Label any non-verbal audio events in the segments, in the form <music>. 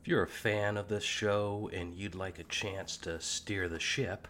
If you're a fan of this show and you'd like a chance to steer the ship,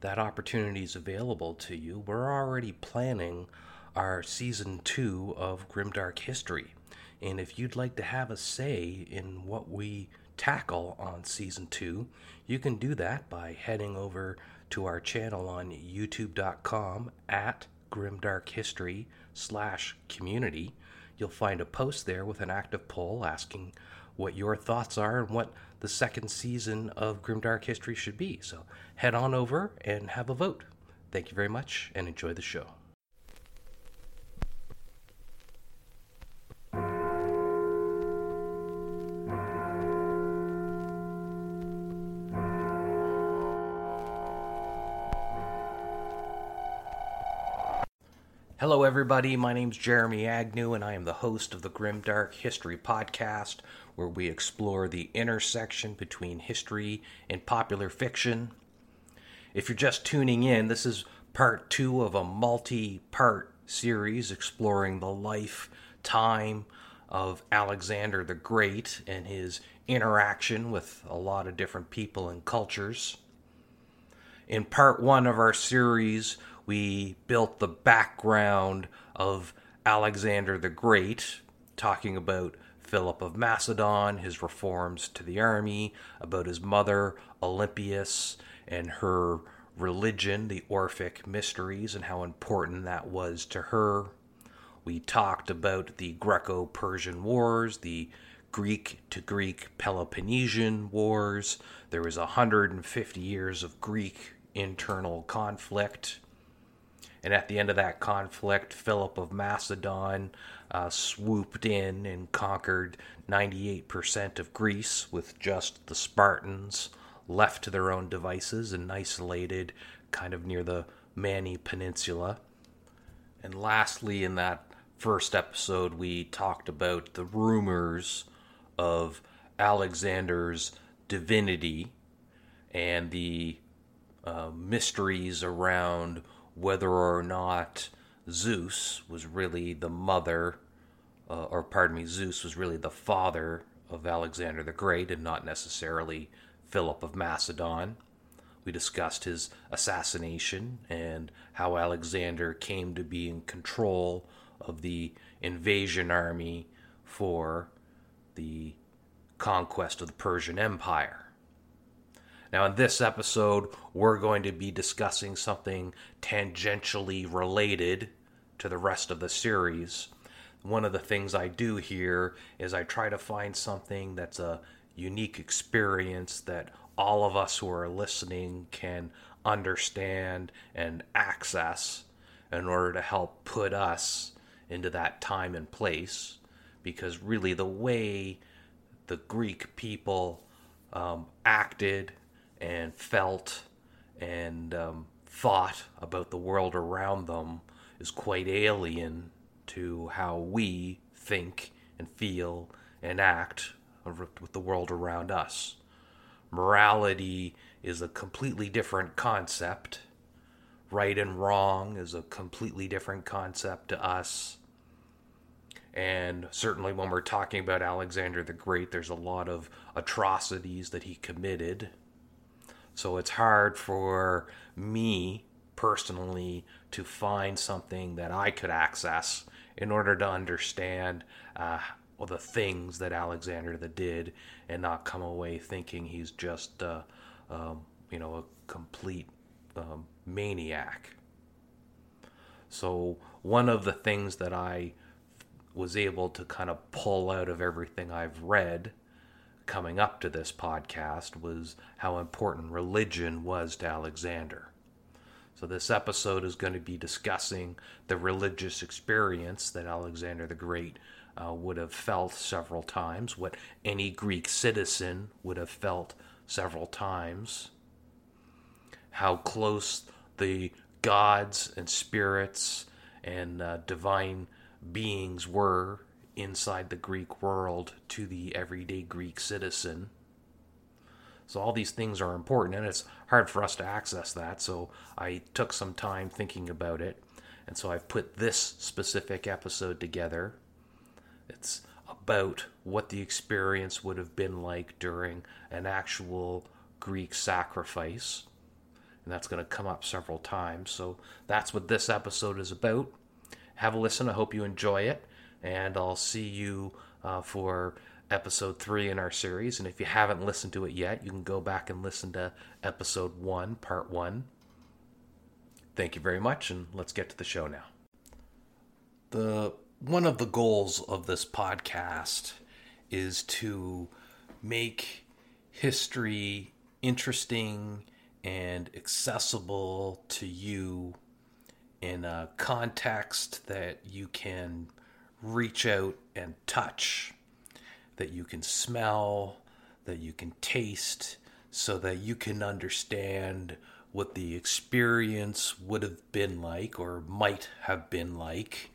that opportunity is available to you. We're already planning our season two of Grimdark History. And if you'd like to have a say in what we tackle on season two, you can do that by heading over to our channel on youtube.com at grimdarkhistory slash community. You'll find a post there with an active poll asking what your thoughts are and what the second season of Grimdark History should be. So head on over and have a vote. Thank you very much and enjoy the show. Hello, everybody. My name's Jeremy Agnew, and I am the host of the Grimdark History Podcast, where we explore the intersection between history and popular fiction. If you're just tuning in, this is part two of a multi part series exploring the life, time of Alexander the Great and his interaction with a lot of different people and cultures. In part one of our series, we built the background of Alexander the Great, talking about Philip of Macedon, his reforms to the army, about his mother, Olympias, and her religion, the Orphic mysteries, and how important that was to her. We talked about the Greco Persian Wars, the Greek to Greek Peloponnesian Wars. There was 150 years of Greek internal conflict and at the end of that conflict, Philip of Macedon uh, swooped in and conquered 98% of Greece with just the Spartans left to their own devices and isolated kind of near the Mani Peninsula. And lastly, in that first episode, we talked about the rumors of Alexander's divinity and the uh, mysteries around whether or not Zeus was really the mother, uh, or pardon me, Zeus was really the father of Alexander the Great and not necessarily Philip of Macedon. We discussed his assassination and how Alexander came to be in control of the invasion army for the conquest of the Persian Empire. Now, in this episode, we're going to be discussing something tangentially related to the rest of the series. One of the things I do here is I try to find something that's a unique experience that all of us who are listening can understand and access in order to help put us into that time and place. Because really, the way the Greek people um, acted and felt and um, thought about the world around them is quite alien to how we think and feel and act with the world around us. Morality is a completely different concept. Right and wrong is a completely different concept to us. And certainly, when we're talking about Alexander the Great, there's a lot of atrocities that he committed so it's hard for me personally to find something that I could access in order to understand uh, well, the things that Alexander the did and not come away thinking he's just, uh, um, you know, a complete um, maniac. So one of the things that I was able to kind of pull out of everything I've read coming up to this podcast was how important religion was to Alexander. So, this episode is going to be discussing the religious experience that Alexander the Great uh, would have felt several times, what any Greek citizen would have felt several times, how close the gods and spirits and uh, divine beings were inside the Greek world to the everyday Greek citizen. So, all these things are important, and it's hard for us to access that. So, I took some time thinking about it, and so I've put this specific episode together. It's about what the experience would have been like during an actual Greek sacrifice. And that's going to come up several times. So that's what this episode is about. Have a listen. I hope you enjoy it. And I'll see you uh, for episode three in our series. And if you haven't listened to it yet, you can go back and listen to episode one, part one. Thank you very much, and let's get to the show now. The one of the goals of this podcast is to make history interesting and accessible to you in a context that you can reach out and touch, that you can smell, that you can taste, so that you can understand what the experience would have been like or might have been like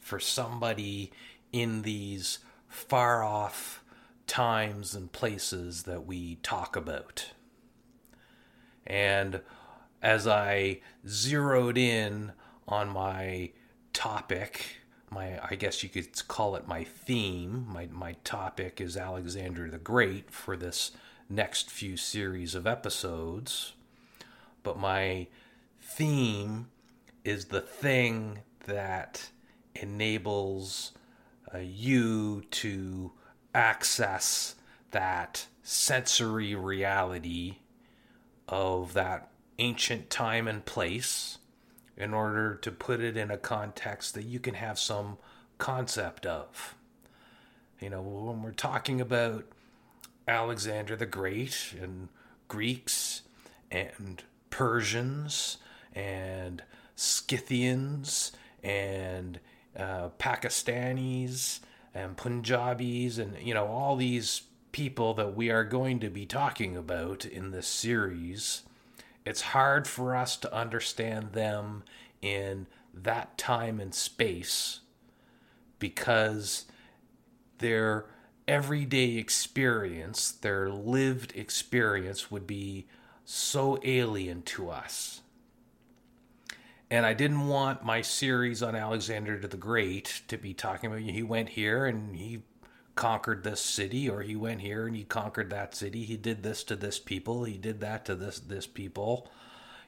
for somebody in these far off times and places that we talk about. And as I zeroed in on my topic, my I guess you could call it my theme, my my topic is Alexander the Great for this next few series of episodes. But my theme is the thing that enables uh, you to access that sensory reality of that ancient time and place in order to put it in a context that you can have some concept of. You know, when we're talking about Alexander the Great and Greeks and Persians and Scythians and uh, Pakistanis and Punjabis and you know all these people that we are going to be talking about in this series, it's hard for us to understand them in that time and space because their everyday experience, their lived experience, would be so alien to us. And I didn't want my series on Alexander the Great to be talking about he went here and he conquered this city or he went here and he conquered that city. He did this to this people. He did that to this this people.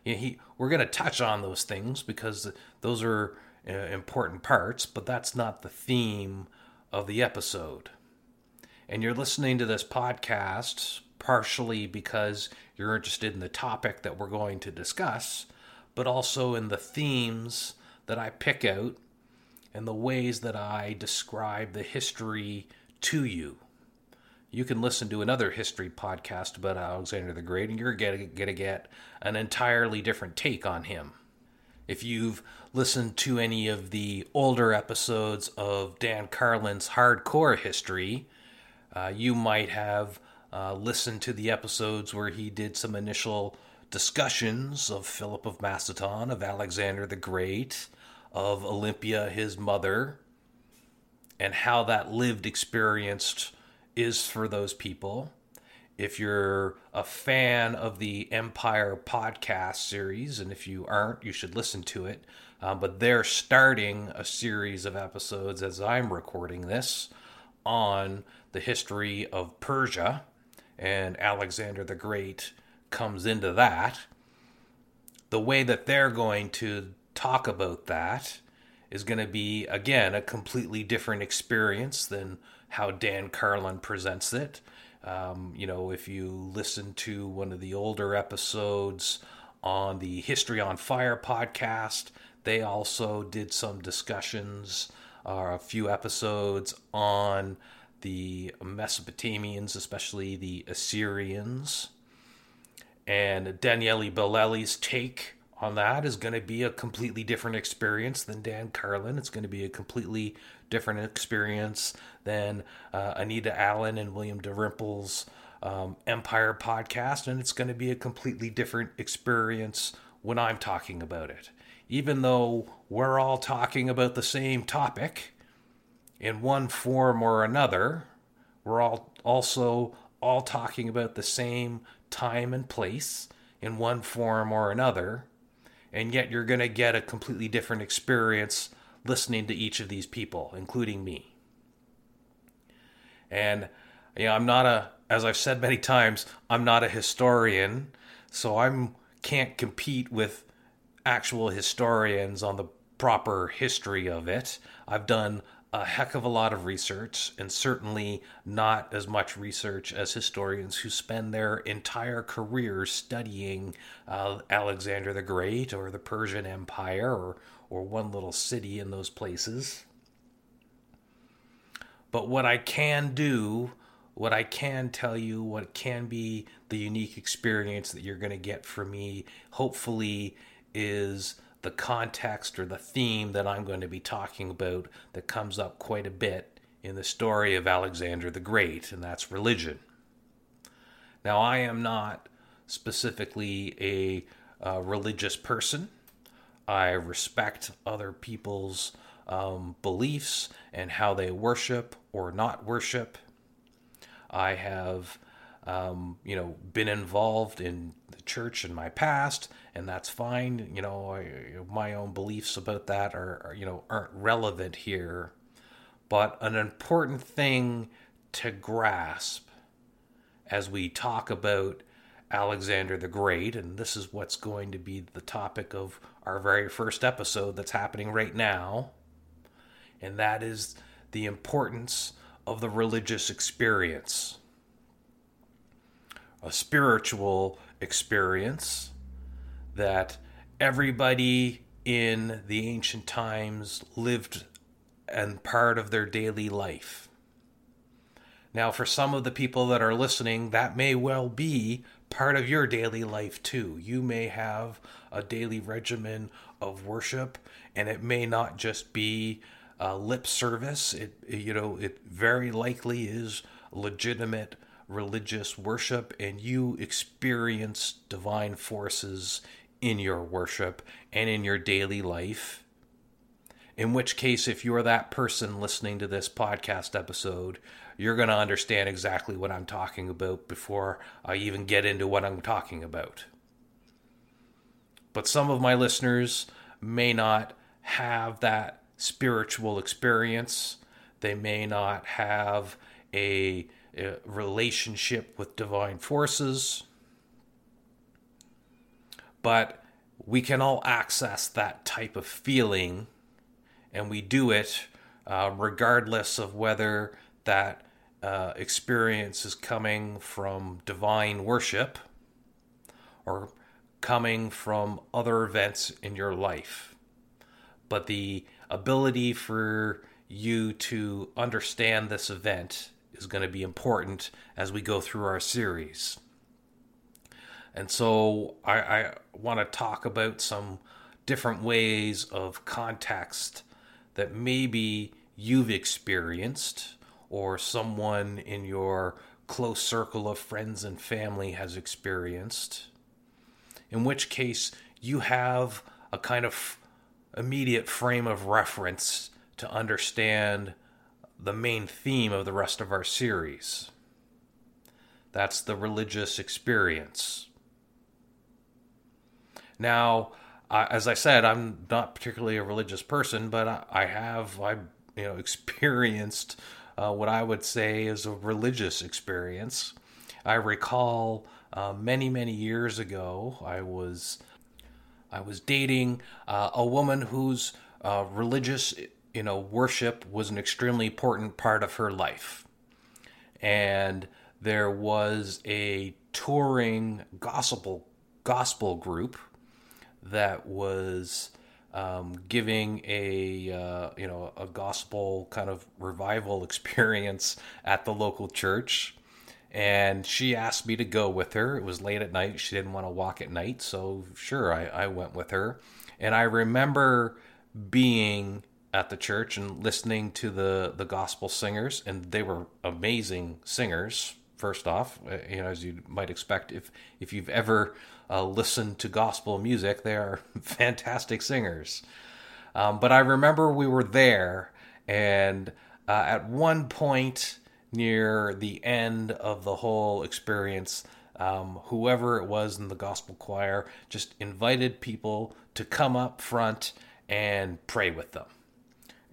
You know, he we're going to touch on those things because those are uh, important parts but that's not the theme of the episode. And you're listening to this podcast partially because you're interested in the topic that we're going to discuss but also in the themes that I pick out and the ways that I describe the history to you. You can listen to another history podcast about Alexander the Great, and you're going to get an entirely different take on him. If you've listened to any of the older episodes of Dan Carlin's Hardcore History, uh, you might have uh, listened to the episodes where he did some initial discussions of Philip of Macedon, of Alexander the Great, of Olympia, his mother, and how that lived experience is for those people. If you're a fan of the Empire podcast series, and if you aren't, you should listen to it. Um, but they're starting a series of episodes as I'm recording this on the history of Persia, and Alexander the Great comes into that. The way that they're going to talk about that is going to be, again, a completely different experience than how Dan Carlin presents it. Um, you know, if you listen to one of the older episodes on the History on Fire podcast, they also did some discussions, uh, a few episodes on the Mesopotamians, especially the Assyrians. And Daniele Bolelli's take on that is going to be a completely different experience than Dan Carlin. It's going to be a completely different experience than uh, Anita Anand and William Dalrymple's um, Empire podcast, and it's going to be a completely different experience when I'm talking about it. Even though we're all talking about the same topic in one form or another, we're all also all talking about the same time and place in one form or another and yet you're going to get a completely different experience listening to each of these people, including me. And you know, I'm not a, as I've said many times, I'm not a historian, so I'm can't compete with actual historians on the proper history of it. I've done a heck of a lot of research, and certainly not as much research as historians who spend their entire careers studying uh, Alexander the Great or the Persian Empire or, or one little city in those places. But what I can do, what I can tell you, what can be the unique experience that you're going to get from me, hopefully, is the context or the theme that I'm going to be talking about that comes up quite a bit in the story of Alexander the Great, and that's religion. Now, I am not specifically a uh, religious person. I respect other people's um, beliefs and how they worship or not worship. I have um, you know, been involved in the church in my past, and that's fine. You know, I, my own beliefs about that are, are, you know, aren't relevant here. But an important thing to grasp as we talk about Alexander the Great, and this is what's going to be the topic of our very first episode that's happening right now, and that is the importance of the religious experience a spiritual experience that everybody in the ancient times lived and part of their daily life. Now, for some of the people that are listening, that may well be part of your daily life too. You may have a daily regimen of worship, and it may not just be uh, lip service. It, you know, it very likely is legitimate religious worship and you experience divine forces in your worship and in your daily life. In which case, if you're that person listening to this podcast episode, you're going to understand exactly what I'm talking about before I even get into what I'm talking about. But some of my listeners may not have that spiritual experience. They may not have a relationship with divine forces. But we can all access that type of feeling, and we do it uh, regardless of whether that uh, experience is coming from divine worship or coming from other events in your life. But the ability for you to understand this event is going to be important as we go through our series. And so I, I want to talk about some different ways of context that maybe you've experienced or someone in your close circle of friends and family has experienced. In which case, you have a kind of immediate frame of reference to understand the main theme of the rest of our series. That's the religious experience. Now, uh, as I said, I'm not particularly a religious person, but I, I have I you know <laughs> experienced uh, what I would say is a religious experience. I recall uh, many many years ago, I was I was dating uh, a woman whose uh, religious you know, worship was an extremely important part of her life. And there was a touring gospel gospel group that was um, giving a uh, you know a gospel kind of revival <laughs> experience at the local church. And she asked me to go with her. It was late at night. She didn't want to walk at night. So sure I, I went with her. And i remember being at the church and listening to the the gospel singers, and they were amazing singers. First off, uh, you know, as you might expect, if if you've ever uh, listened to gospel music, they are <laughs> fantastic singers. Um, but I remember we were there, and uh, at one point near the end of the whole experience, um, whoever it was in the gospel choir just invited people to come up front and pray with them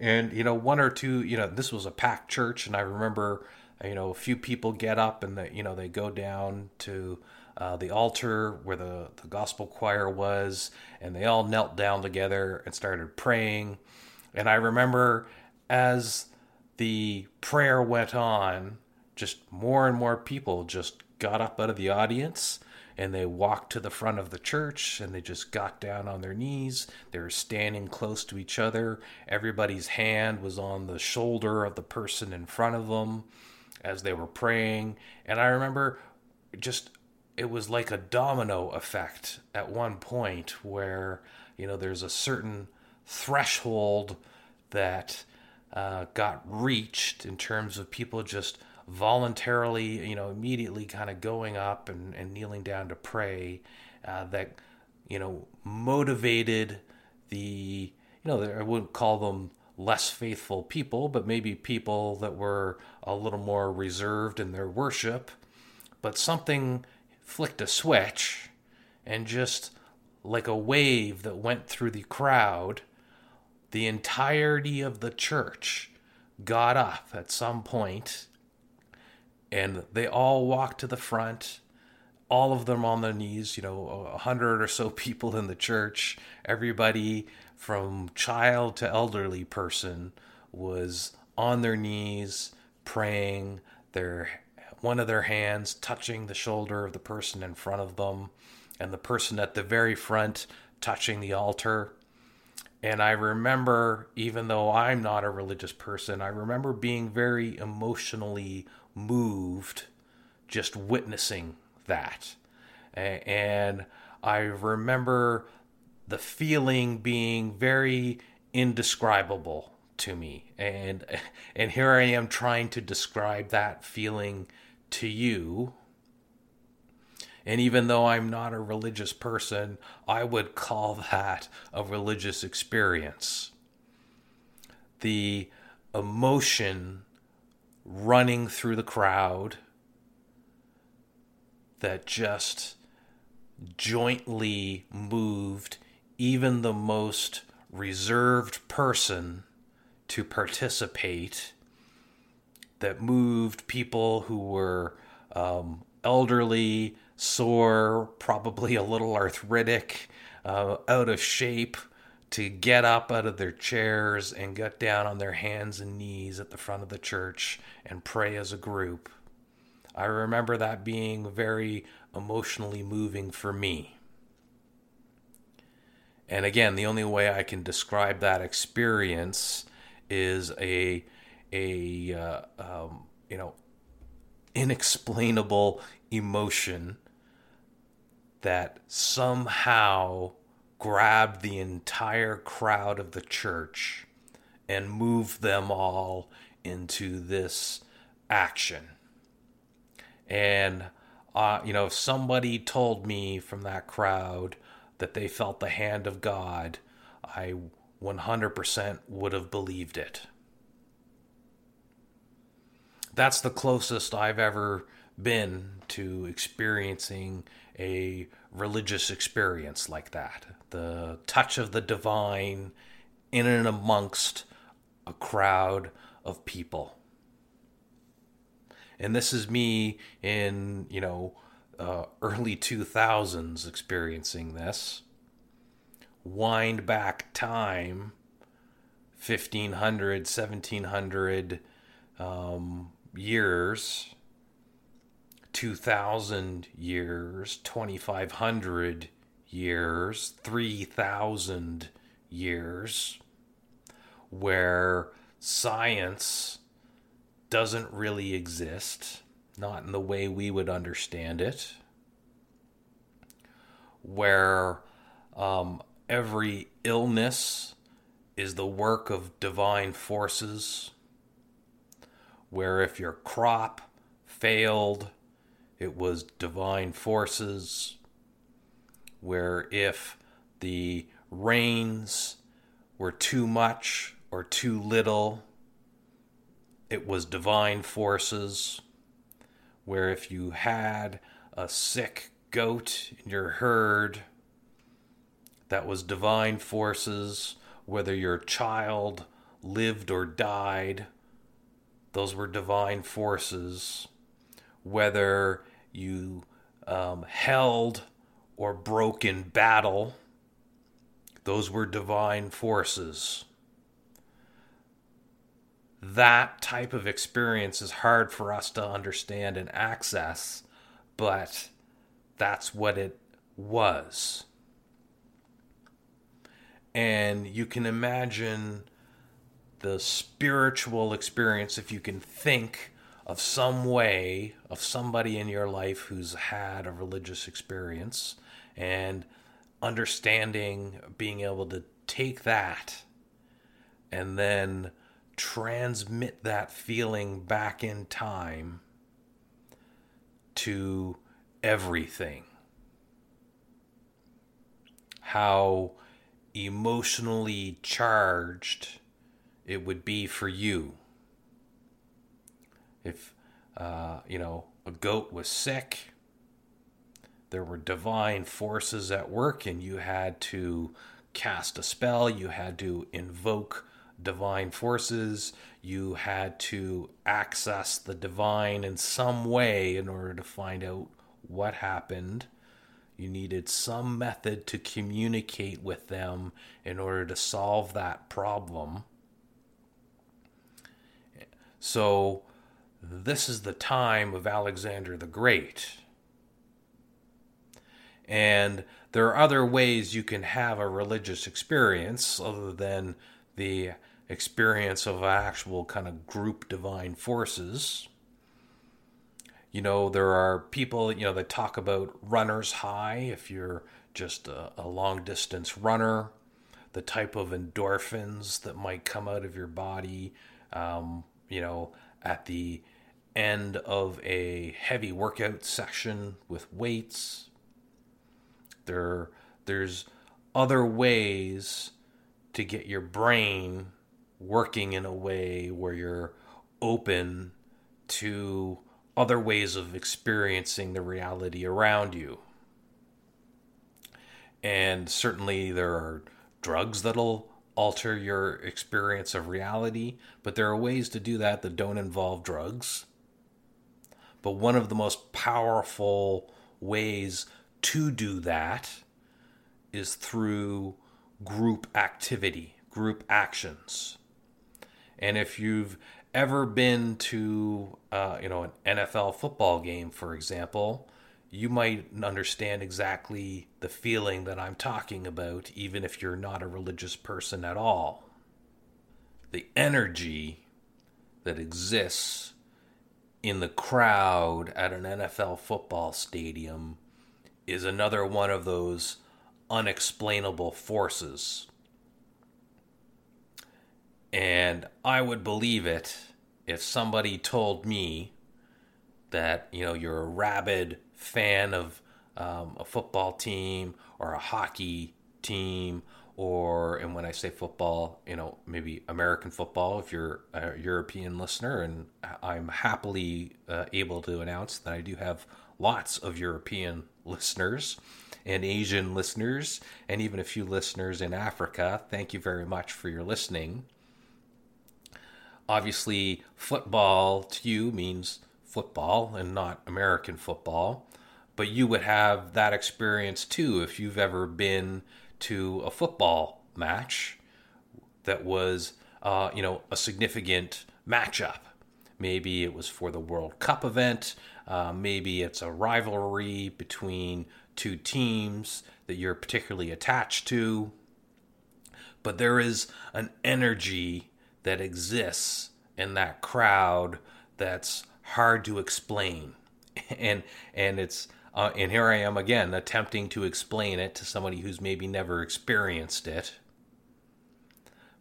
and you know one or two you know this was a packed church and i remember you know, a few people get up and they, you know, they go down to uh, the altar where the, the gospel choir was, and they all knelt down together and started praying. And I remember as the prayer went on, just more and more people just got up out of the audience and they walked to the front of the church and they just got down on their knees. They were standing close to each other. Everybody's hand was on the shoulder of the person in front of them as they were praying. And I remember just it was like a domino effect at one point where, you know, there's a certain threshold that uh, got reached in terms of people just voluntarily, you know, immediately kind of going up and, and kneeling down to pray uh, that, you know, motivated the, you know, I wouldn't call them less faithful people, but maybe people that were a little more reserved in their worship. But something flicked a switch and just like a wave that went through the crowd, the entirety of the church got up at some point and they all walked to the front all of them on their knees you know a hundred or so <laughs> people in the church. Everybody from child to elderly person was on their knees praying their one of their hands touching the shoulder of the person in front of them and the person at the very front touching the altar. And I remember, even though I'm not a religious person, I remember being very emotionally moved just witnessing that. And I remember the feeling being very indescribable to me. And and here I am trying to describe that feeling to you. And even though I'm not a religious person, I would call that a religious experience. The emotion running through the crowd that just jointly moved even the most reserved person to participate, that moved people who were um, elderly, sore, probably a little arthritic, uh, out of shape, to get up out of their chairs and get down on their hands and knees at the front of the church and pray as a group. I remember that being very emotionally moving for me. And again, the only way I can describe that experience is a a uh, um, you know inexplainable emotion that somehow grabbed the entire crowd of the church and moved them all into this action. And, uh, you know, if somebody told me from that crowd that they felt the hand of God, I 100% would have believed it. That's the closest I've ever been to experiencing a religious experience like that the touch of the divine in and amongst a crowd of people. And this is me in, you know, uh, early 2000s experiencing this. Wind back time 1500, 1700 um, years, 2000 years, 2500 years, 3,000 years, where science doesn't really exist, not in the way we would understand it, where um, every illness is the work of divine forces, where if your crop failed, it was divine forces where if the rains were too much or too little, it was divine forces. Where if you had a sick goat in your herd, that was divine forces. Whether your child lived or died those were divine forces. Whether you um, held or broke in battle, those were divine forces. That type of experience is hard for us to understand and access, but that's what it was. And you can imagine the spiritual experience if you can think of some way of somebody in your life who's had a religious experience and understanding being able to take that and then transmit that feeling back in time to everything. How emotionally charged it would be for you if uh, you know a goat was sick there were divine forces at work and you had to cast a spell you had to invoke divine forces you had to access the divine in some way in order to find out what happened. You needed some method to communicate with them in order to solve that problem. So, this is the time of Alexander the Great. And there are other ways you can have a religious experience other than the experience of actual kind of group divine forces. You know, there are people, you know, that talk about runner's high if you're just a, a long distance runner, the type of endorphins that might come out of your body um, you know, at the end of a heavy workout session with weights. There, there's other ways to get your brain working in a way where you're open to other ways of experiencing the reality around you. And certainly there are drugs that'll alter your experience of reality, but there are ways to do that that don't involve drugs. But one of the most powerful ways to do that is through group activity, group actions. And if you've ever been to, uh, you know, an NFL football game, for example, you might understand exactly the feeling that I'm talking about, even if you're not a religious person at all. The energy that exists in the crowd at an NFL football stadium is another one of those unexplainable forces. And I would believe it if somebody told me that, you know, you're a rabid fan of um, a football team or a hockey team or and when I say football, you know, maybe American football if you're a European listener and I'm happily uh, able to announce that I do have lots of European listeners and Asian listeners and even a few listeners in Africa. Thank you very much for your listening. Obviously, football to you means football and not American football but you would have that experience too if you've ever been to a football match that was, uh, you know, a significant matchup. Maybe it was for the World Cup event. Uh, maybe it's a rivalry between two teams that you're particularly attached to. But there is an energy that exists in that crowd that's hard to explain. <laughs> And and it's uh, and here I am again attempting to explain it to somebody who's maybe never experienced it.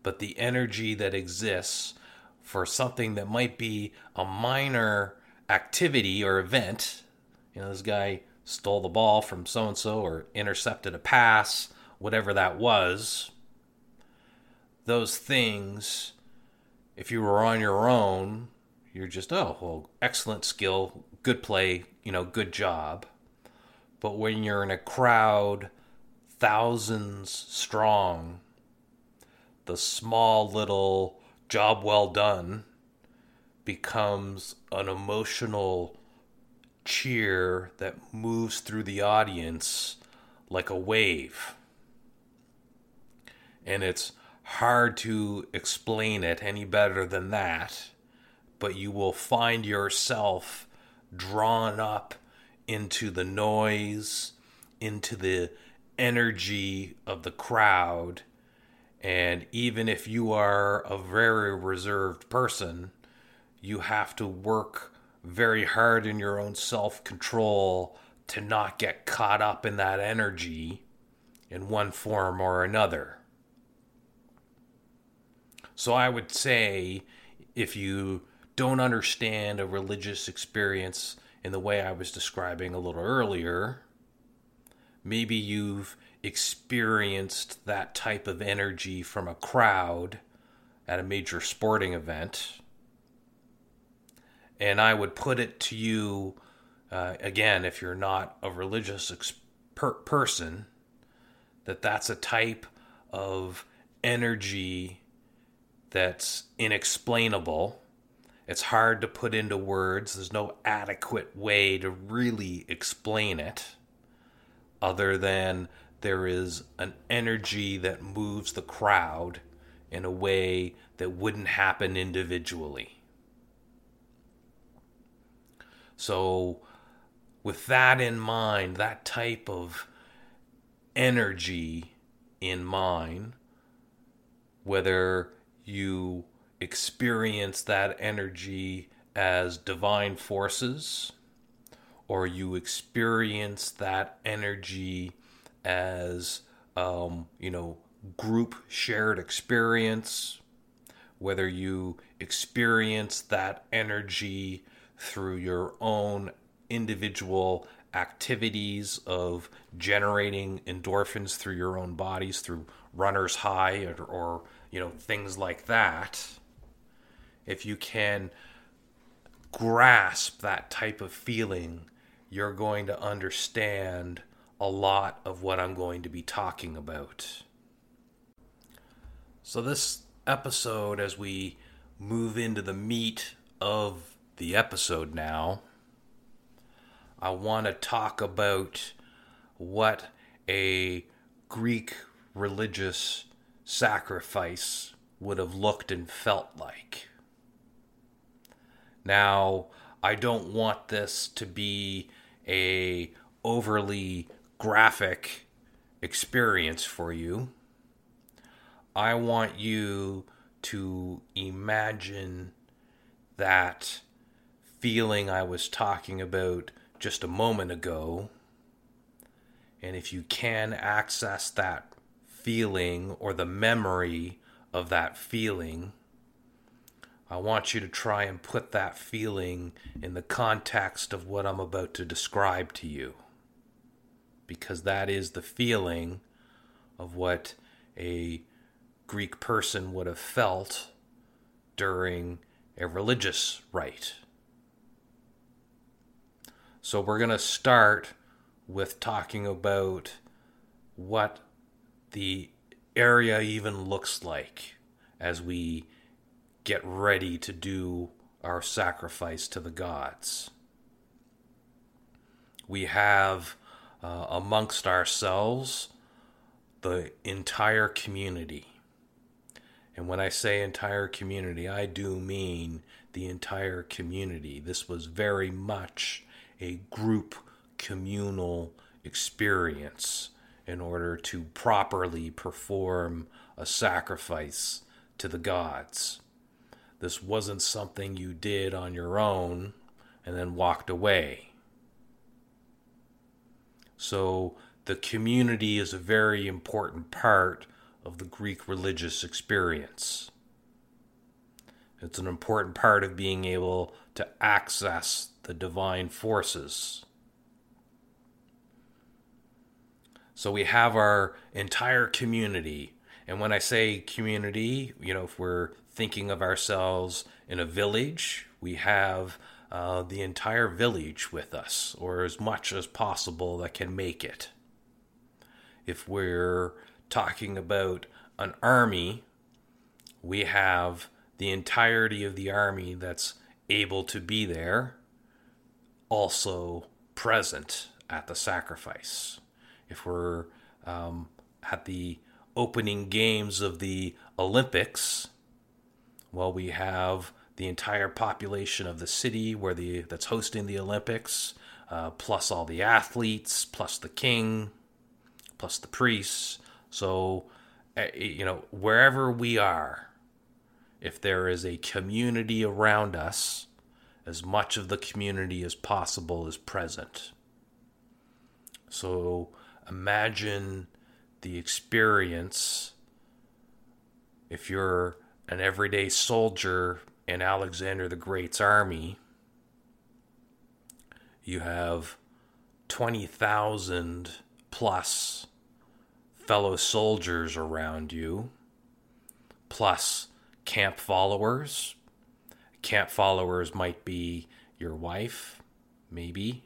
But the energy that exists for something that might be a minor activity or event, you know, this guy stole the ball from so and so or intercepted a pass, whatever that was, those things, if you were on your own, you're just, oh, well, excellent skill, good play, you know, good job. But when you're in a crowd, thousands strong, the small little job well done becomes an emotional cheer that moves through the audience like a wave. And it's hard to explain it any better than that, but you will find yourself drawn up into the noise, into the energy of the crowd. And even if you are a very reserved person, you have to work very hard in your own self control to not get caught up in that energy in one form or another. So I would say if you don't understand a religious experience in the way I was describing a little earlier, maybe you've experienced that type of energy from a crowd at a major sporting event and I would put it to you uh, again, if you're not a religious person, that that's a type of energy that's inexplainable. It's hard to put into words. There's no adequate way to really explain it other than there is an energy that moves the crowd in a way that wouldn't happen individually. So, with that in mind, that type of energy in mind, whether you experience that energy as divine forces or you experience that energy as um, you know group shared experience whether you experience that energy through your own individual activities of generating endorphins through your own bodies through runner's high or, or you know things like that if you can grasp that type of feeling you're going to understand a lot of what I'm going to be talking about. So, this episode, as we move into the meat of the episode now, I want to talk about what a Greek religious sacrifice would have looked and felt like. Now, I don't want this to be a overly graphic experience for you. I want you to imagine that feeling I was talking about just a moment ago. And if you can access that feeling or the memory of that feeling, I want you to try and put that feeling in the context of what I'm about to describe to you. Because that is the feeling of what a Greek person would have felt during a religious rite. So we're going to start with talking about what the area even looks like as we get ready to do our sacrifice to the gods. We have uh, amongst ourselves the entire community. And when I say entire community, I do mean the entire community. This was very much a group communal experience in order to properly perform a sacrifice to the gods. This wasn't something you did on your own and then walked away. So, the community is a very important part of the Greek religious experience. It's an important part of being able to access the divine forces. So we have our entire community. And when I say community, you know, if we're thinking of ourselves in a village, we have uh, the entire village with us, or as much as possible that can make it. If we're talking about an army, we have the entirety of the army that's able to be there also present at the sacrifice. If we're um, at the opening games of the Olympics, well, we have the entire population of the city where the that's hosting the Olympics, uh, plus all the athletes, plus the king, plus the priests. So, uh, you know, wherever we are, if there is a community around us, as much of the community as possible is present. So imagine the experience if you're an everyday soldier in Alexander the Great's army. You have 20,000 plus fellow soldiers around you, plus camp followers. Camp followers might be your wife, maybe,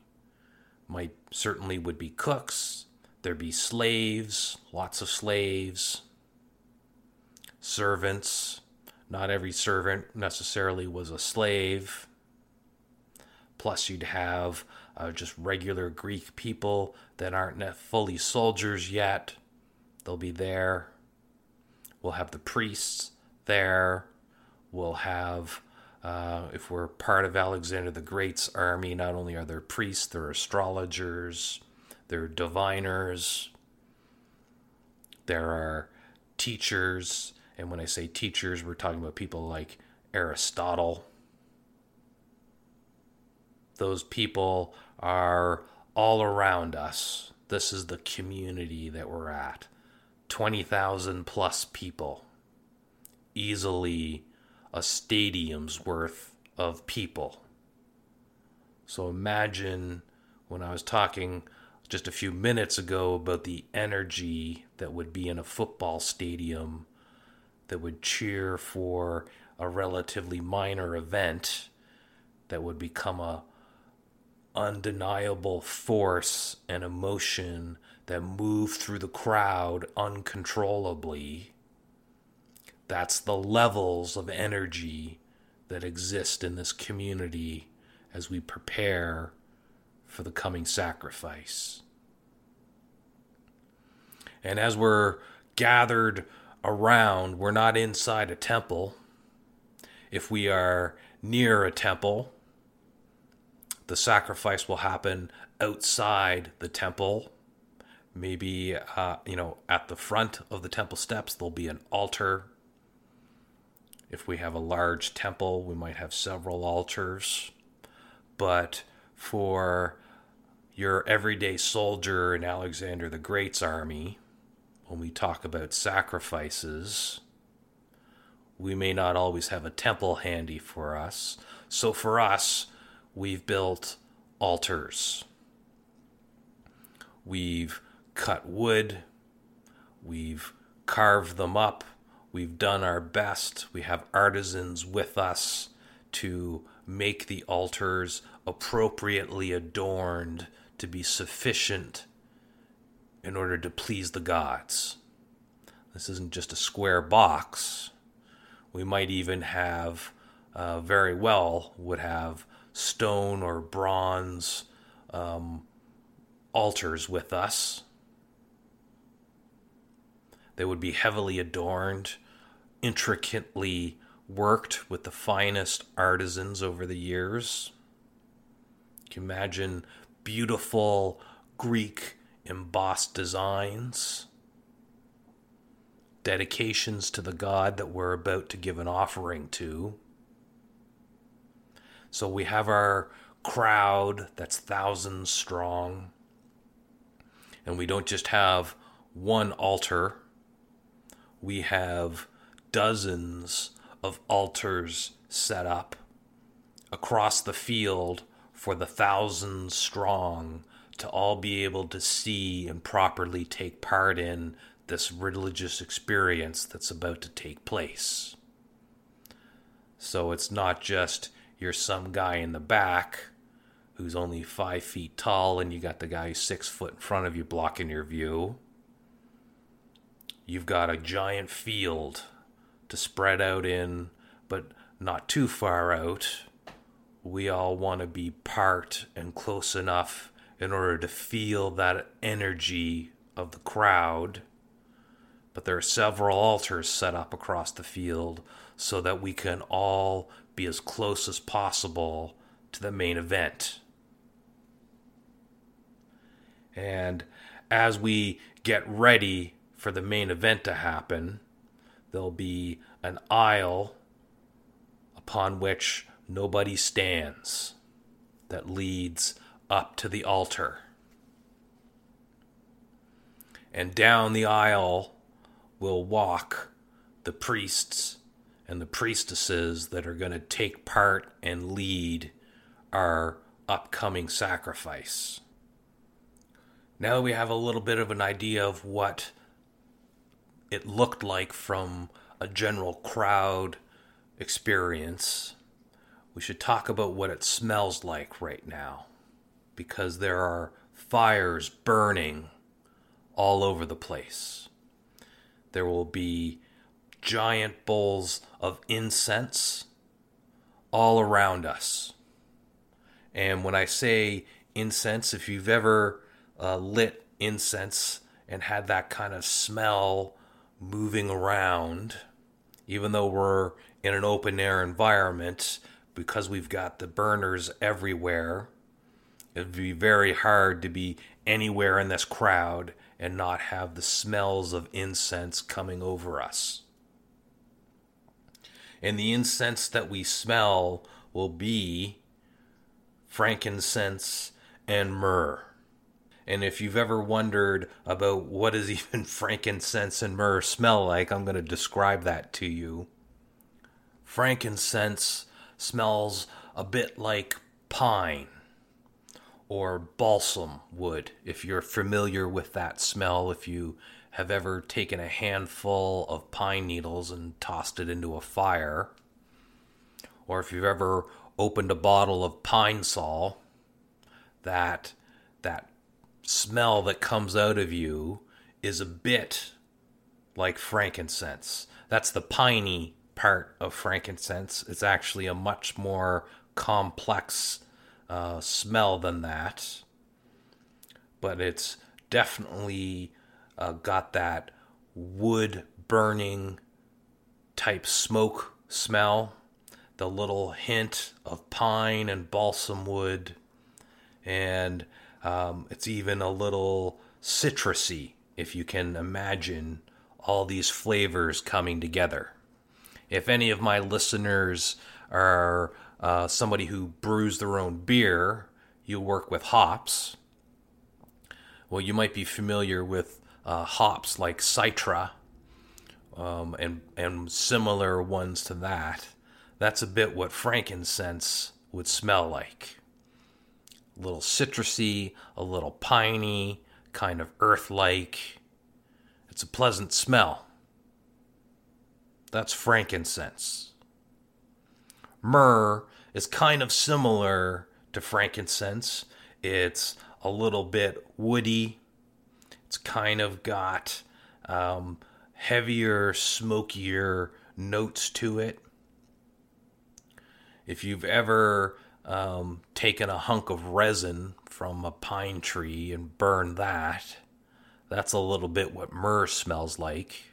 might certainly would be cooks. There'd be slaves, lots of slaves, servants. Not every servant necessarily was a slave. Plus, you'd have uh, just regular Greek people that aren't fully soldiers yet. They'll be there. We'll have the priests there. We'll have, uh, if we're part of Alexander the Great's army, not only are there priests, there are astrologers, there are diviners, there are teachers. And when I say teachers, we're talking about people like Aristotle. Those people are all around us. This is the community that we're at. 20,000 plus people easily a stadium's worth of people. So imagine when I was talking just a few minutes ago about the energy that would be in a football stadium that would cheer for a relatively minor event that would become a undeniable force and emotion that move through the crowd uncontrollably that's the levels of energy that exist in this community as we prepare for the coming sacrifice. And as we're gathered around, we're not inside a temple. If we are near a temple, the sacrifice will happen outside the temple. Maybe, uh, you know, at the front of the temple steps, there'll be an altar if we have a large temple, we might have several altars. But for your everyday soldier in Alexander the Great's army, when we talk about sacrifices, we may not always have a temple handy for us. So for us, we've built altars. We've cut wood, we've carved them up We've done our best. We have artisans with us to make the altars appropriately adorned to be sufficient in order to please the gods. This isn't just a square box. We might even have, uh, very well, would have stone or bronze um, altars with us. They would be heavily adorned intricately worked with the finest artisans over the years. Can imagine beautiful Greek embossed designs? Dedications to the God that we're about to give an offering to. So we have our crowd that's thousands strong. And we don't just have one altar, we have dozens of altars set up across the field for the thousands strong to all be able to see and properly take part in this religious experience that's about to take place. So it's not just you're some guy in the back who's only five feet tall and you got the guy six foot in front of you blocking your view. You've got a giant field to spread out in, but not too far out, we all want to be part and close enough in order to feel that energy of the crowd. But there are several altars set up across the field so that we can all be as close as possible to the main event. And as we get ready for the main event to happen, there'll be an aisle upon which nobody stands that leads up to the altar. And down the aisle will walk the priests and the priestesses that are going to take part and lead our upcoming sacrifice. Now that we have a little bit of an idea of what it looked like from a general crowd experience, we should talk about what it smells like right now. Because there are fires burning all over the place. There will be giant bowls of incense all around us. And when I say incense, if you've ever uh, lit incense and had that kind of smell moving around, even though we're in an open air environment, because we've got the burners everywhere, it'd be very hard to be anywhere in this crowd and not have the smells of incense coming over us. And the incense that we smell will be frankincense and myrrh. And if you've ever wondered about what does <laughs> even frankincense and myrrh smell like, I'm going to describe that to you. Frankincense smells a bit like pine or balsam wood, if you're familiar with that smell, if you have ever taken a handful of pine needles and tossed it into a fire, or if you've ever opened a bottle of Pine-Sol, that that smell that comes out of you is a bit like frankincense. That's the piney part of frankincense. It's actually a much more complex uh, smell than that, but it's definitely uh, got that wood burning type smoke smell, the little hint of pine and balsam wood, and um, it's even a little citrusy, if you can imagine all these flavors coming together. If any of my listeners are uh, somebody who brews their own beer, you work with hops. Well, you might be familiar with uh, hops like Citra um, and and similar ones to that. That's a bit what frankincense would smell like a little citrusy, a little piney, kind of earth like. It's a pleasant smell. That's frankincense. Myrrh is kind of similar to frankincense. It's a little bit woody. It's kind of got um, heavier, smokier notes to it. If you've ever um, taken a hunk of resin from a pine tree and burned that. That's a little bit what myrrh smells like.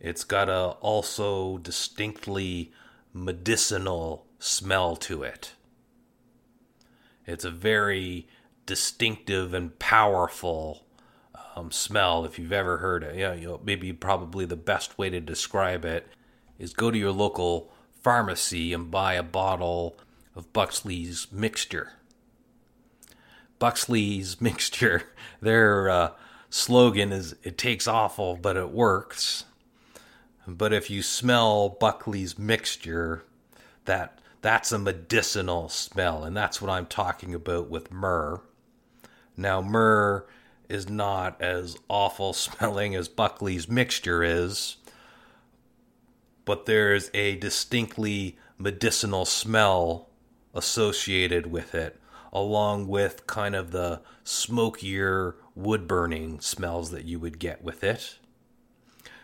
It's got a also distinctly medicinal smell to it. It's a very distinctive and powerful um, smell. If you've ever heard it, you know, maybe probably the best way to describe it is go to your local pharmacy and buy a bottle of Buckley's mixture. Buckley's <laughs> mixture, their uh, slogan is it takes awful, but it works. But if you smell Buckley's mixture, that that's a medicinal smell, and that's what I'm talking about with myrrh. Now, myrrh is not as awful <laughs> smelling as Buckley's mixture is, but there's a distinctly medicinal smell associated with it, along with kind of the smokier wood burning smells that you would get with it.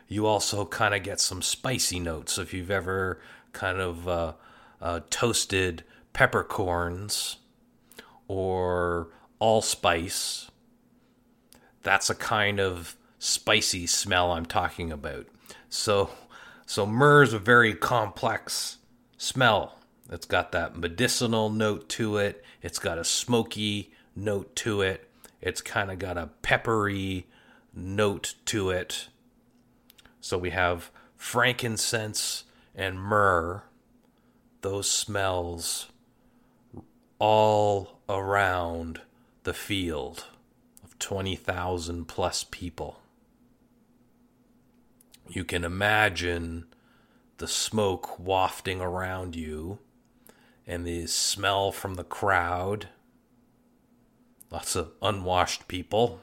You also kind of get some spicy notes if you've ever kind of uh, uh, toasted peppercorns or allspice. That's a kind of spicy smell I'm talking about. So, so myrrh is a very complex smell. It's got that medicinal note to it. It's got a smoky note to it. It's kind of got a peppery note to it. So we have frankincense and myrrh, those smells all around the field of 20,000 plus people. You can imagine the smoke wafting around you and the smell from the crowd. Lots of unwashed people.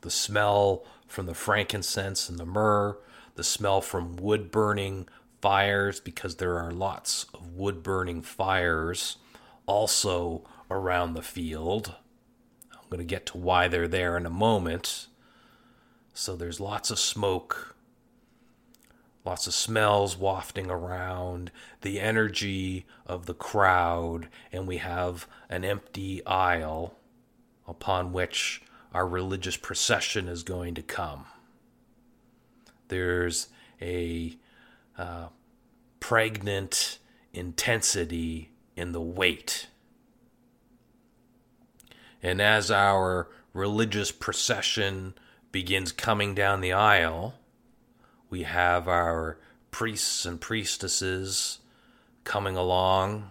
The smell from the frankincense and the myrrh, the smell from wood burning fires, because there are lots of wood burning fires also around the field. I'm going to get to why they're there in a moment. So there's lots of smoke, lots of smells wafting around, the energy of the crowd, and we have an empty aisle upon which our religious procession is going to come. There's a uh, pregnant intensity in the weight. And as our religious procession begins coming down the aisle, we have our priests and priestesses coming along,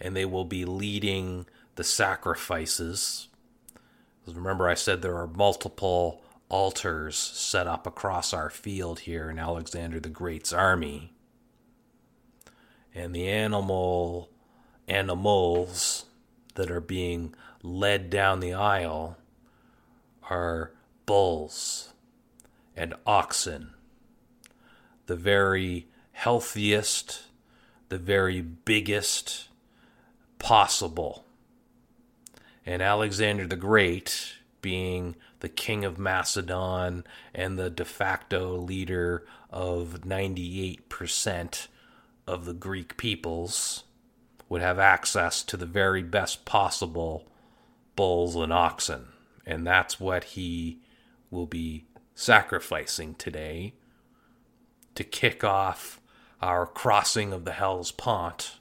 and they will be leading the sacrifices. Remember, I said there are multiple altars set up across our field here in Alexander the Great's army. And the animal animals that are being led down the aisle are bulls and oxen, the very healthiest, the very biggest possible. And Alexander the Great, being the king of Macedon and the de facto leader of 98% of the Greek peoples, would have access to the very best possible bulls and oxen. And that's what he will be sacrificing today to kick off our crossing of the Hellespont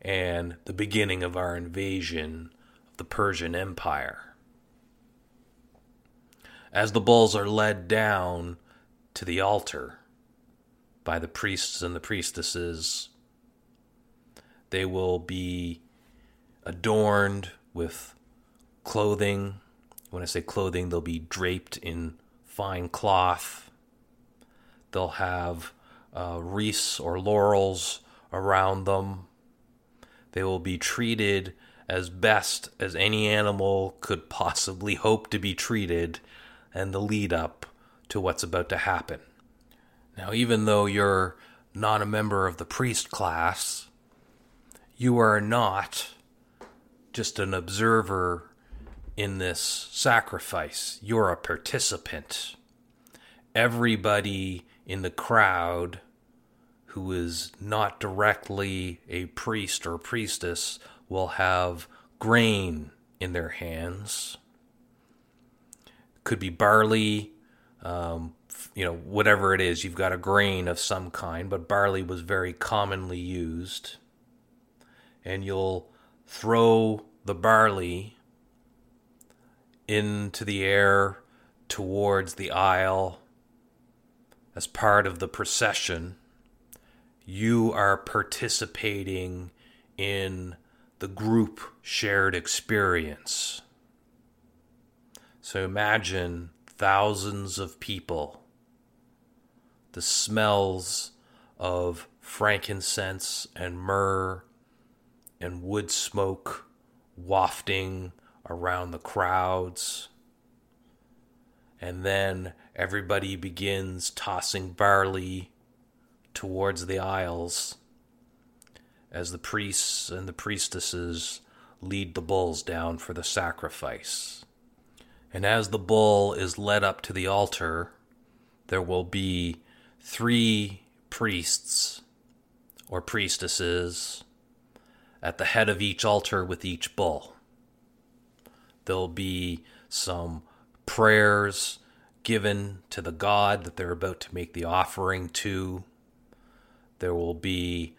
and the beginning of our invasion of the Persian Empire. As the bulls are led down to the altar by the priests and the priestesses, they will be adorned with clothing. When I say clothing, they'll be draped in fine cloth. They'll have uh, wreaths or laurels around them. They will be treated as best as any animal could possibly hope to be treated, and the lead up to what's about to happen. Now, even though you're not a member of the priest class, you are not just an observer in this sacrifice, you're a participant. Everybody in the crowd who is not directly a priest or priestess will have grain in their hands. Could be barley, um, you know, whatever it is, you've got a grain of some kind, but barley was very commonly used. And you'll throw the barley into the air towards the aisle as part of the procession. You are participating in the group shared experience. So imagine thousands of people, the smells of frankincense and myrrh and wood smoke wafting around the crowds. And then everybody begins tossing barley towards the aisles as the priests and the priestesses lead the bulls down for the sacrifice. And as the bull is led up to the altar, there will be three priests or priestesses at the head of each altar with each bull. There'll be some prayers given to the God that they're about to make the offering to. There will be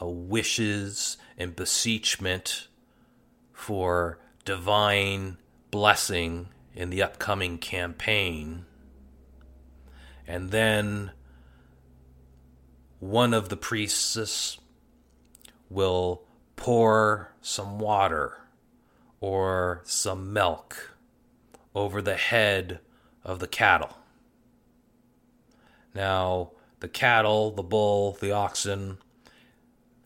uh, wishes and beseechment for divine blessing in the upcoming campaign. And then one of the priests will pour some water or some milk over the head of the cattle. Now, the cattle, the bull, the oxen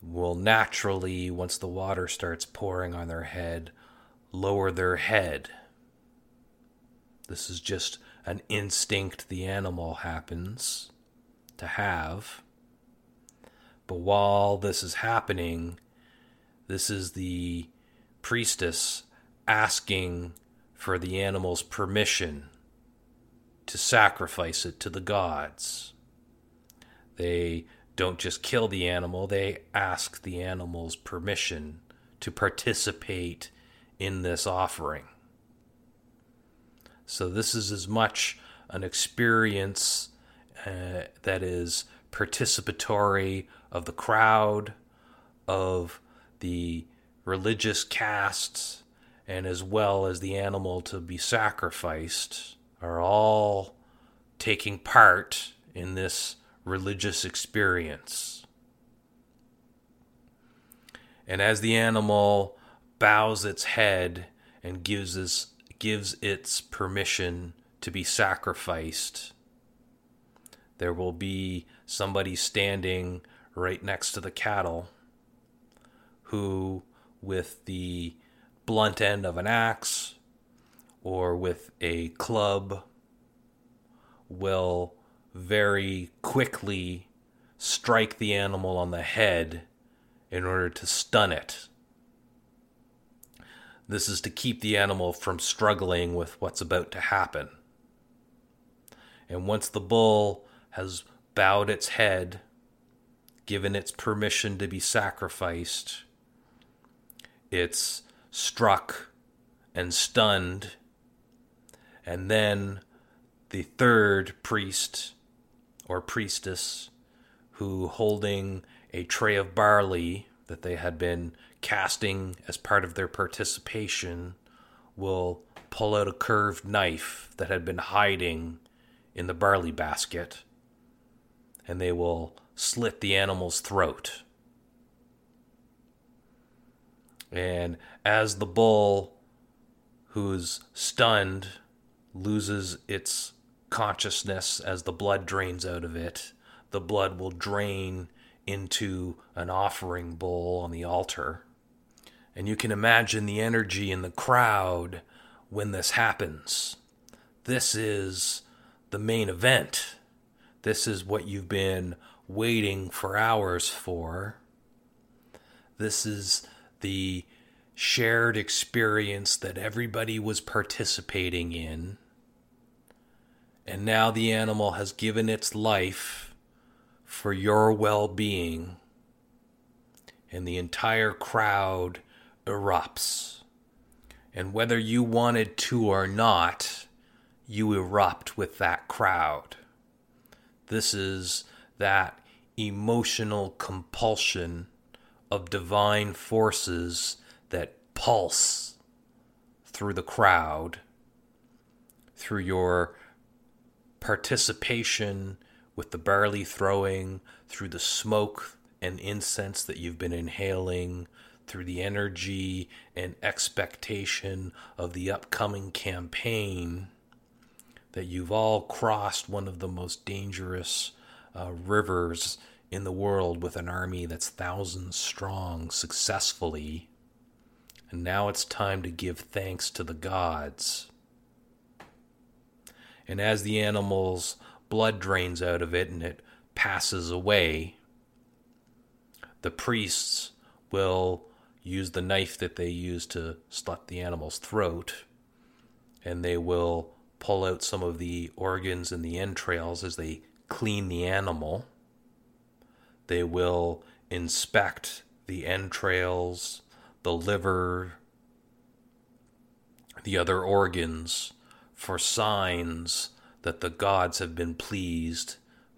will naturally, once the water starts pouring on their head, lower their head. This is just an instinct the animal happens to have. But while this is happening, this is the priestess asking for the animal's permission to sacrifice it to the gods. They don't just kill the animal, they ask the animal's permission to participate in this offering. So, this is as much an experience uh, that is participatory of the crowd, of the religious castes, and as well as the animal to be sacrificed are all taking part in this religious experience. And as the animal bows its head and gives, this, gives its permission to be sacrificed, there will be somebody standing right next to the cattle who, with the blunt end of an axe or with a club will very quickly strike the animal on the head in order to stun it. This is to keep the animal from struggling with what's about to happen. And once the bull has bowed its head, given its permission to be sacrificed, it's struck and stunned and then the third priest or priestess who holding a tray of barley that they had been casting as part of their participation will pull out a curved knife that had been hiding in the barley basket and they will slit the animal's throat. And as the bull, who's stunned, loses its consciousness as the blood drains out of it, the blood will drain into an offering bowl on the altar. And you can imagine the energy in the crowd when this happens. This is the main event. This is what you've been waiting for hours for. This is the shared experience that everybody was participating in. And now the animal has given its life for your well being, and the entire crowd erupts. And whether you wanted to or not, you erupt with that crowd. This is that emotional compulsion of divine forces that pulse through the crowd, through your participation with the barley throwing, through the smoke and incense that you've been inhaling, through the energy and expectation of the upcoming campaign, that you've all crossed one of the most dangerous uh, rivers in the world with an army that's thousands strong successfully. And now it's time to give thanks to the gods and as the animal's blood drains out of it and it passes away, the priests will use the knife that they use to slit the animal's throat, and they will pull out some of the organs and the entrails as they clean the animal. They will inspect the entrails, the liver, the other organs for signs that the gods have been pleased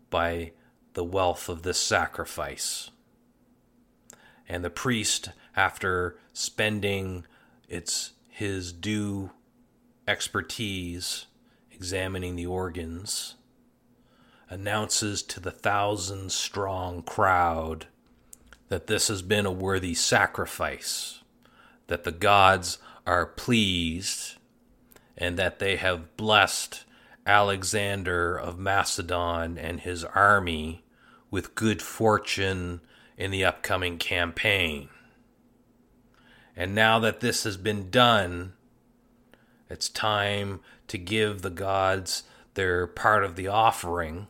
by the wealth of this sacrifice. And the priest, after spending its his due expertise examining the organs, announces to the thousand strong crowd that this has been a worthy sacrifice, that the gods are pleased, and that they have blessed Alexander of Macedon and his army with good fortune in the upcoming campaign. And now that this has been done, it's time to give the gods their part of the offering.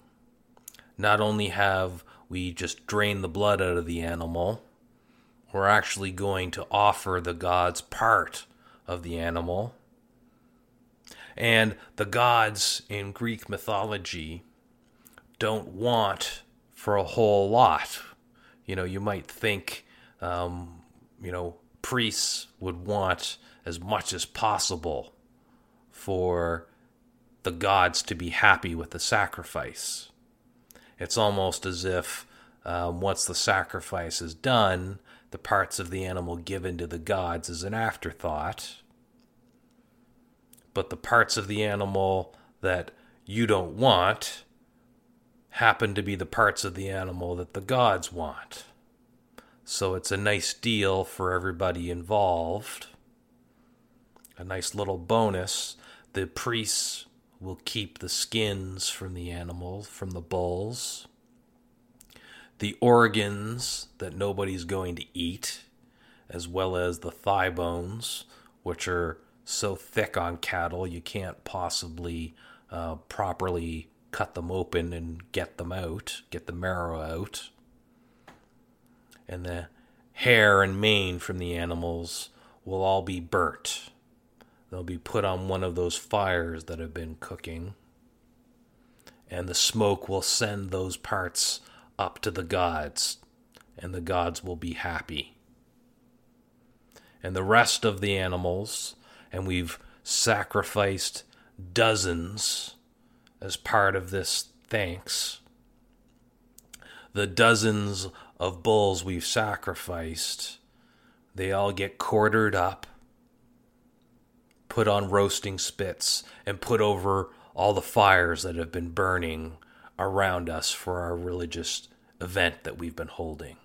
Not only have we just drained the blood out of the animal, we're actually going to offer the gods part of the animal. And the gods in Greek mythology don't want for a whole lot. You know, you might think, um, you know, priests would want as much as possible for the gods to be happy with the sacrifice. It's almost as if um, once the sacrifice is done, the parts of the animal given to the gods is an afterthought. But the parts of the animal that you don't want happen to be the parts of the animal that the gods want. So it's a nice deal for everybody involved. A nice little bonus. The priests will keep the skins from the animal, from the bulls. The organs that nobody's going to eat, as well as the thigh bones, which are so thick on cattle you can't possibly uh, properly cut them open and get them out, get the marrow out and the hair and mane from the animals will all be burnt. They'll be put on one of those fires that have been cooking, and the smoke will send those parts up to the gods, and the gods will be happy. And the rest of the animals, and we've sacrificed dozens as part of this thanks. The dozens of bulls we've sacrificed, they all get quartered up, put on roasting spits, and put over all the fires that have been burning around us for our religious event that we've been holding.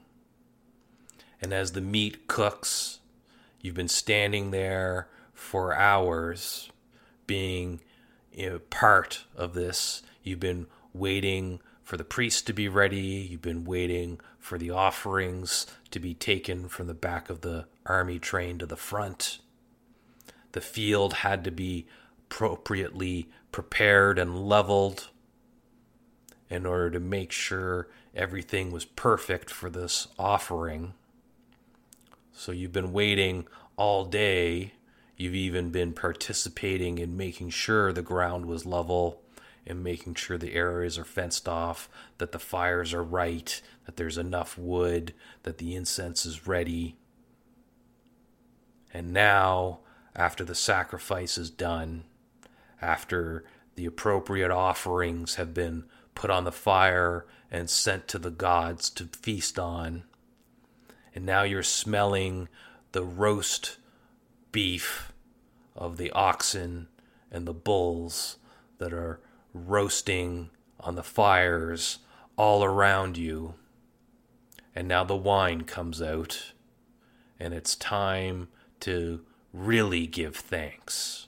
And as the meat cooks, you've been standing there for hours, being you know, part of this. You've been waiting for the priest to be ready. You've been waiting for the offerings to be taken from the back of the army train to the front. The field had to be appropriately prepared and leveled in order to make sure everything was perfect for this offering. So you've been waiting all day. You've even been participating in making sure the ground was level and making sure the areas are fenced off, that the fires are right, that there's enough wood, that the incense is ready. And now, after the sacrifice is done, after the appropriate offerings have been put on the fire and sent to the gods to feast on, and now you're smelling the roast beef of the oxen and the bulls that are roasting on the fires all around you. And now the wine comes out, and it's time to really give thanks.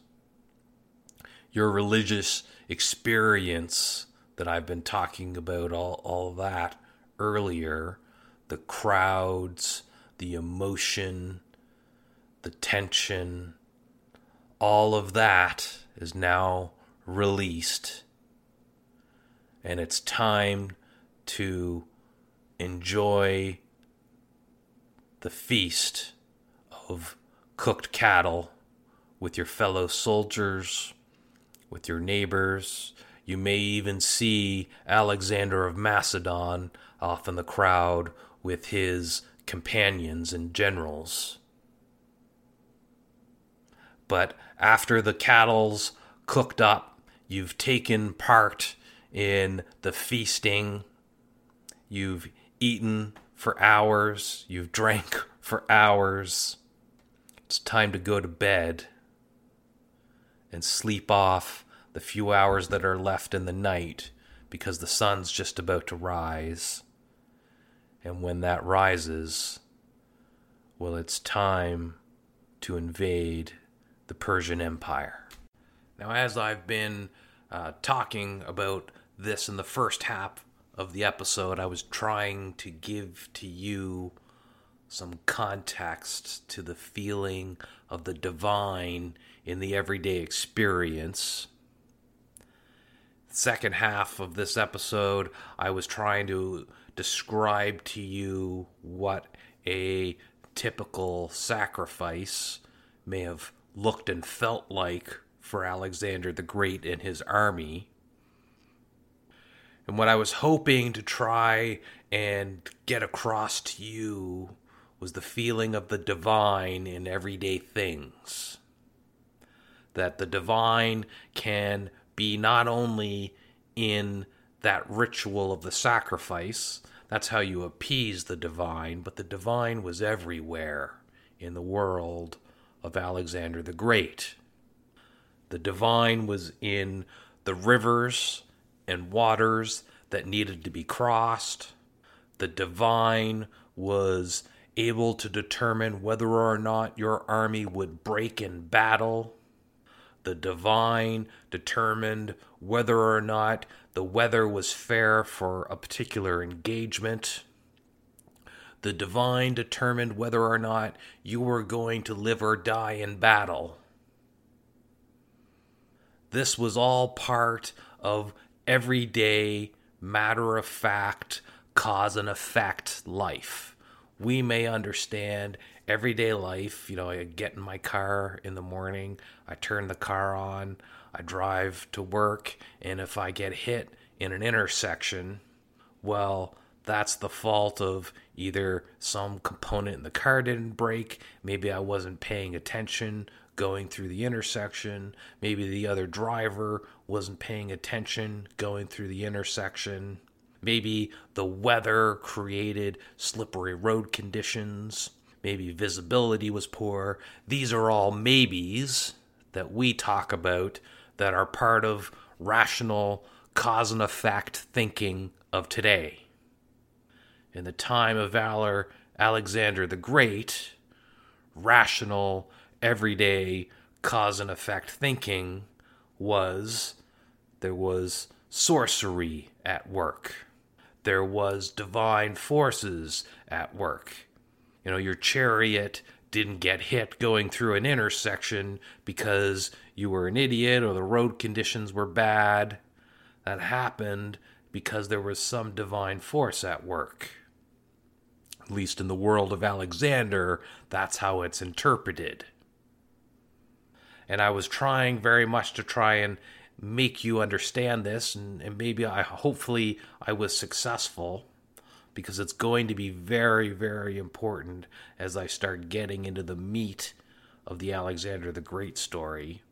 Your religious experience that I've been talking about, all, all that earlier, the crowds, the emotion, the tension, all of that is now released and it's time to enjoy the feast of cooked cattle with your fellow soldiers, with your neighbors. You may even see Alexander of Macedon off in the crowd with his companions and generals. But after the cattle's cooked up, you've taken part in the feasting, you've eaten for hours, you've drank <laughs> for hours. It's time to go to bed and sleep off the few hours that are left in the night because the sun's just about to rise. And when that rises, well, it's time to invade the Persian Empire. Now, as I've been uh, talking about this in the first half of the episode, I was trying to give to you some context to the feeling of the divine in the everyday experience. Second half of this episode, I was trying to describe to you what a typical sacrifice may have looked and felt like for Alexander the Great and his army. And what I was hoping to try and get across to you was the feeling of the divine in everyday things. That the divine can be not only in that ritual of the sacrifice, that's how you appease the divine, but the divine was everywhere in the world of Alexander the Great. The divine was in the rivers and waters that needed to be crossed. The divine was able to determine whether or not your army would break in battle. The divine determined whether or not the weather was fair for a particular engagement. The divine determined whether or not you were going to live or die in battle. This was all part of everyday, matter of fact, cause and effect life we may understand everyday life. You know, I get in my car in the morning, I turn the car on, I drive to work, and if I get hit in an intersection, well, that's the fault of either some component in the car didn't break, maybe I wasn't paying attention going through the intersection, maybe the other driver wasn't paying attention going through the intersection. Maybe the weather created slippery road conditions. Maybe visibility was poor. These are all maybes that we talk about that are part of rational cause and effect thinking of today. In the time of valor, Alexander the Great, rational, everyday cause and effect thinking was there was sorcery at work there was divine forces at work. You know, your chariot didn't get hit going through an intersection because you were an idiot or the road conditions were bad. That happened because there was some divine force at work. At least in the world of Alexander, that's how it's interpreted. And I was trying very much to try and make you understand this and, and maybe I hopefully I was successful because it's going to be very very important as I start getting into the meat of the Alexander the Great story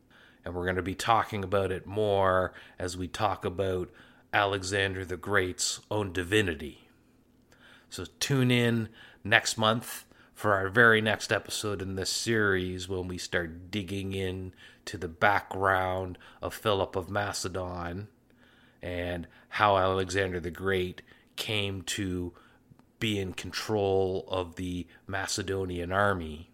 and we're going to be talking about it more as we talk about Alexander the Great's own divinity. So tune in next month for our very next episode in this series when we start digging in to the background of Philip of Macedon and how Alexander the Great came to be in control of the Macedonian army.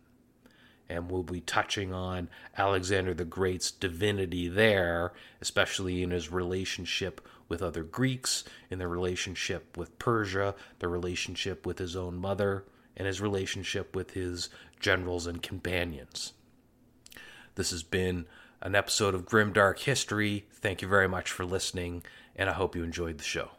And we'll be touching on Alexander the Great's divinity there, especially in his relationship with other Greeks, in the relationship with Persia, the relationship with his own mother and his relationship with his generals and companions. This has been an episode of Grim Dark History. Thank you very much for listening, and I hope you enjoyed the show.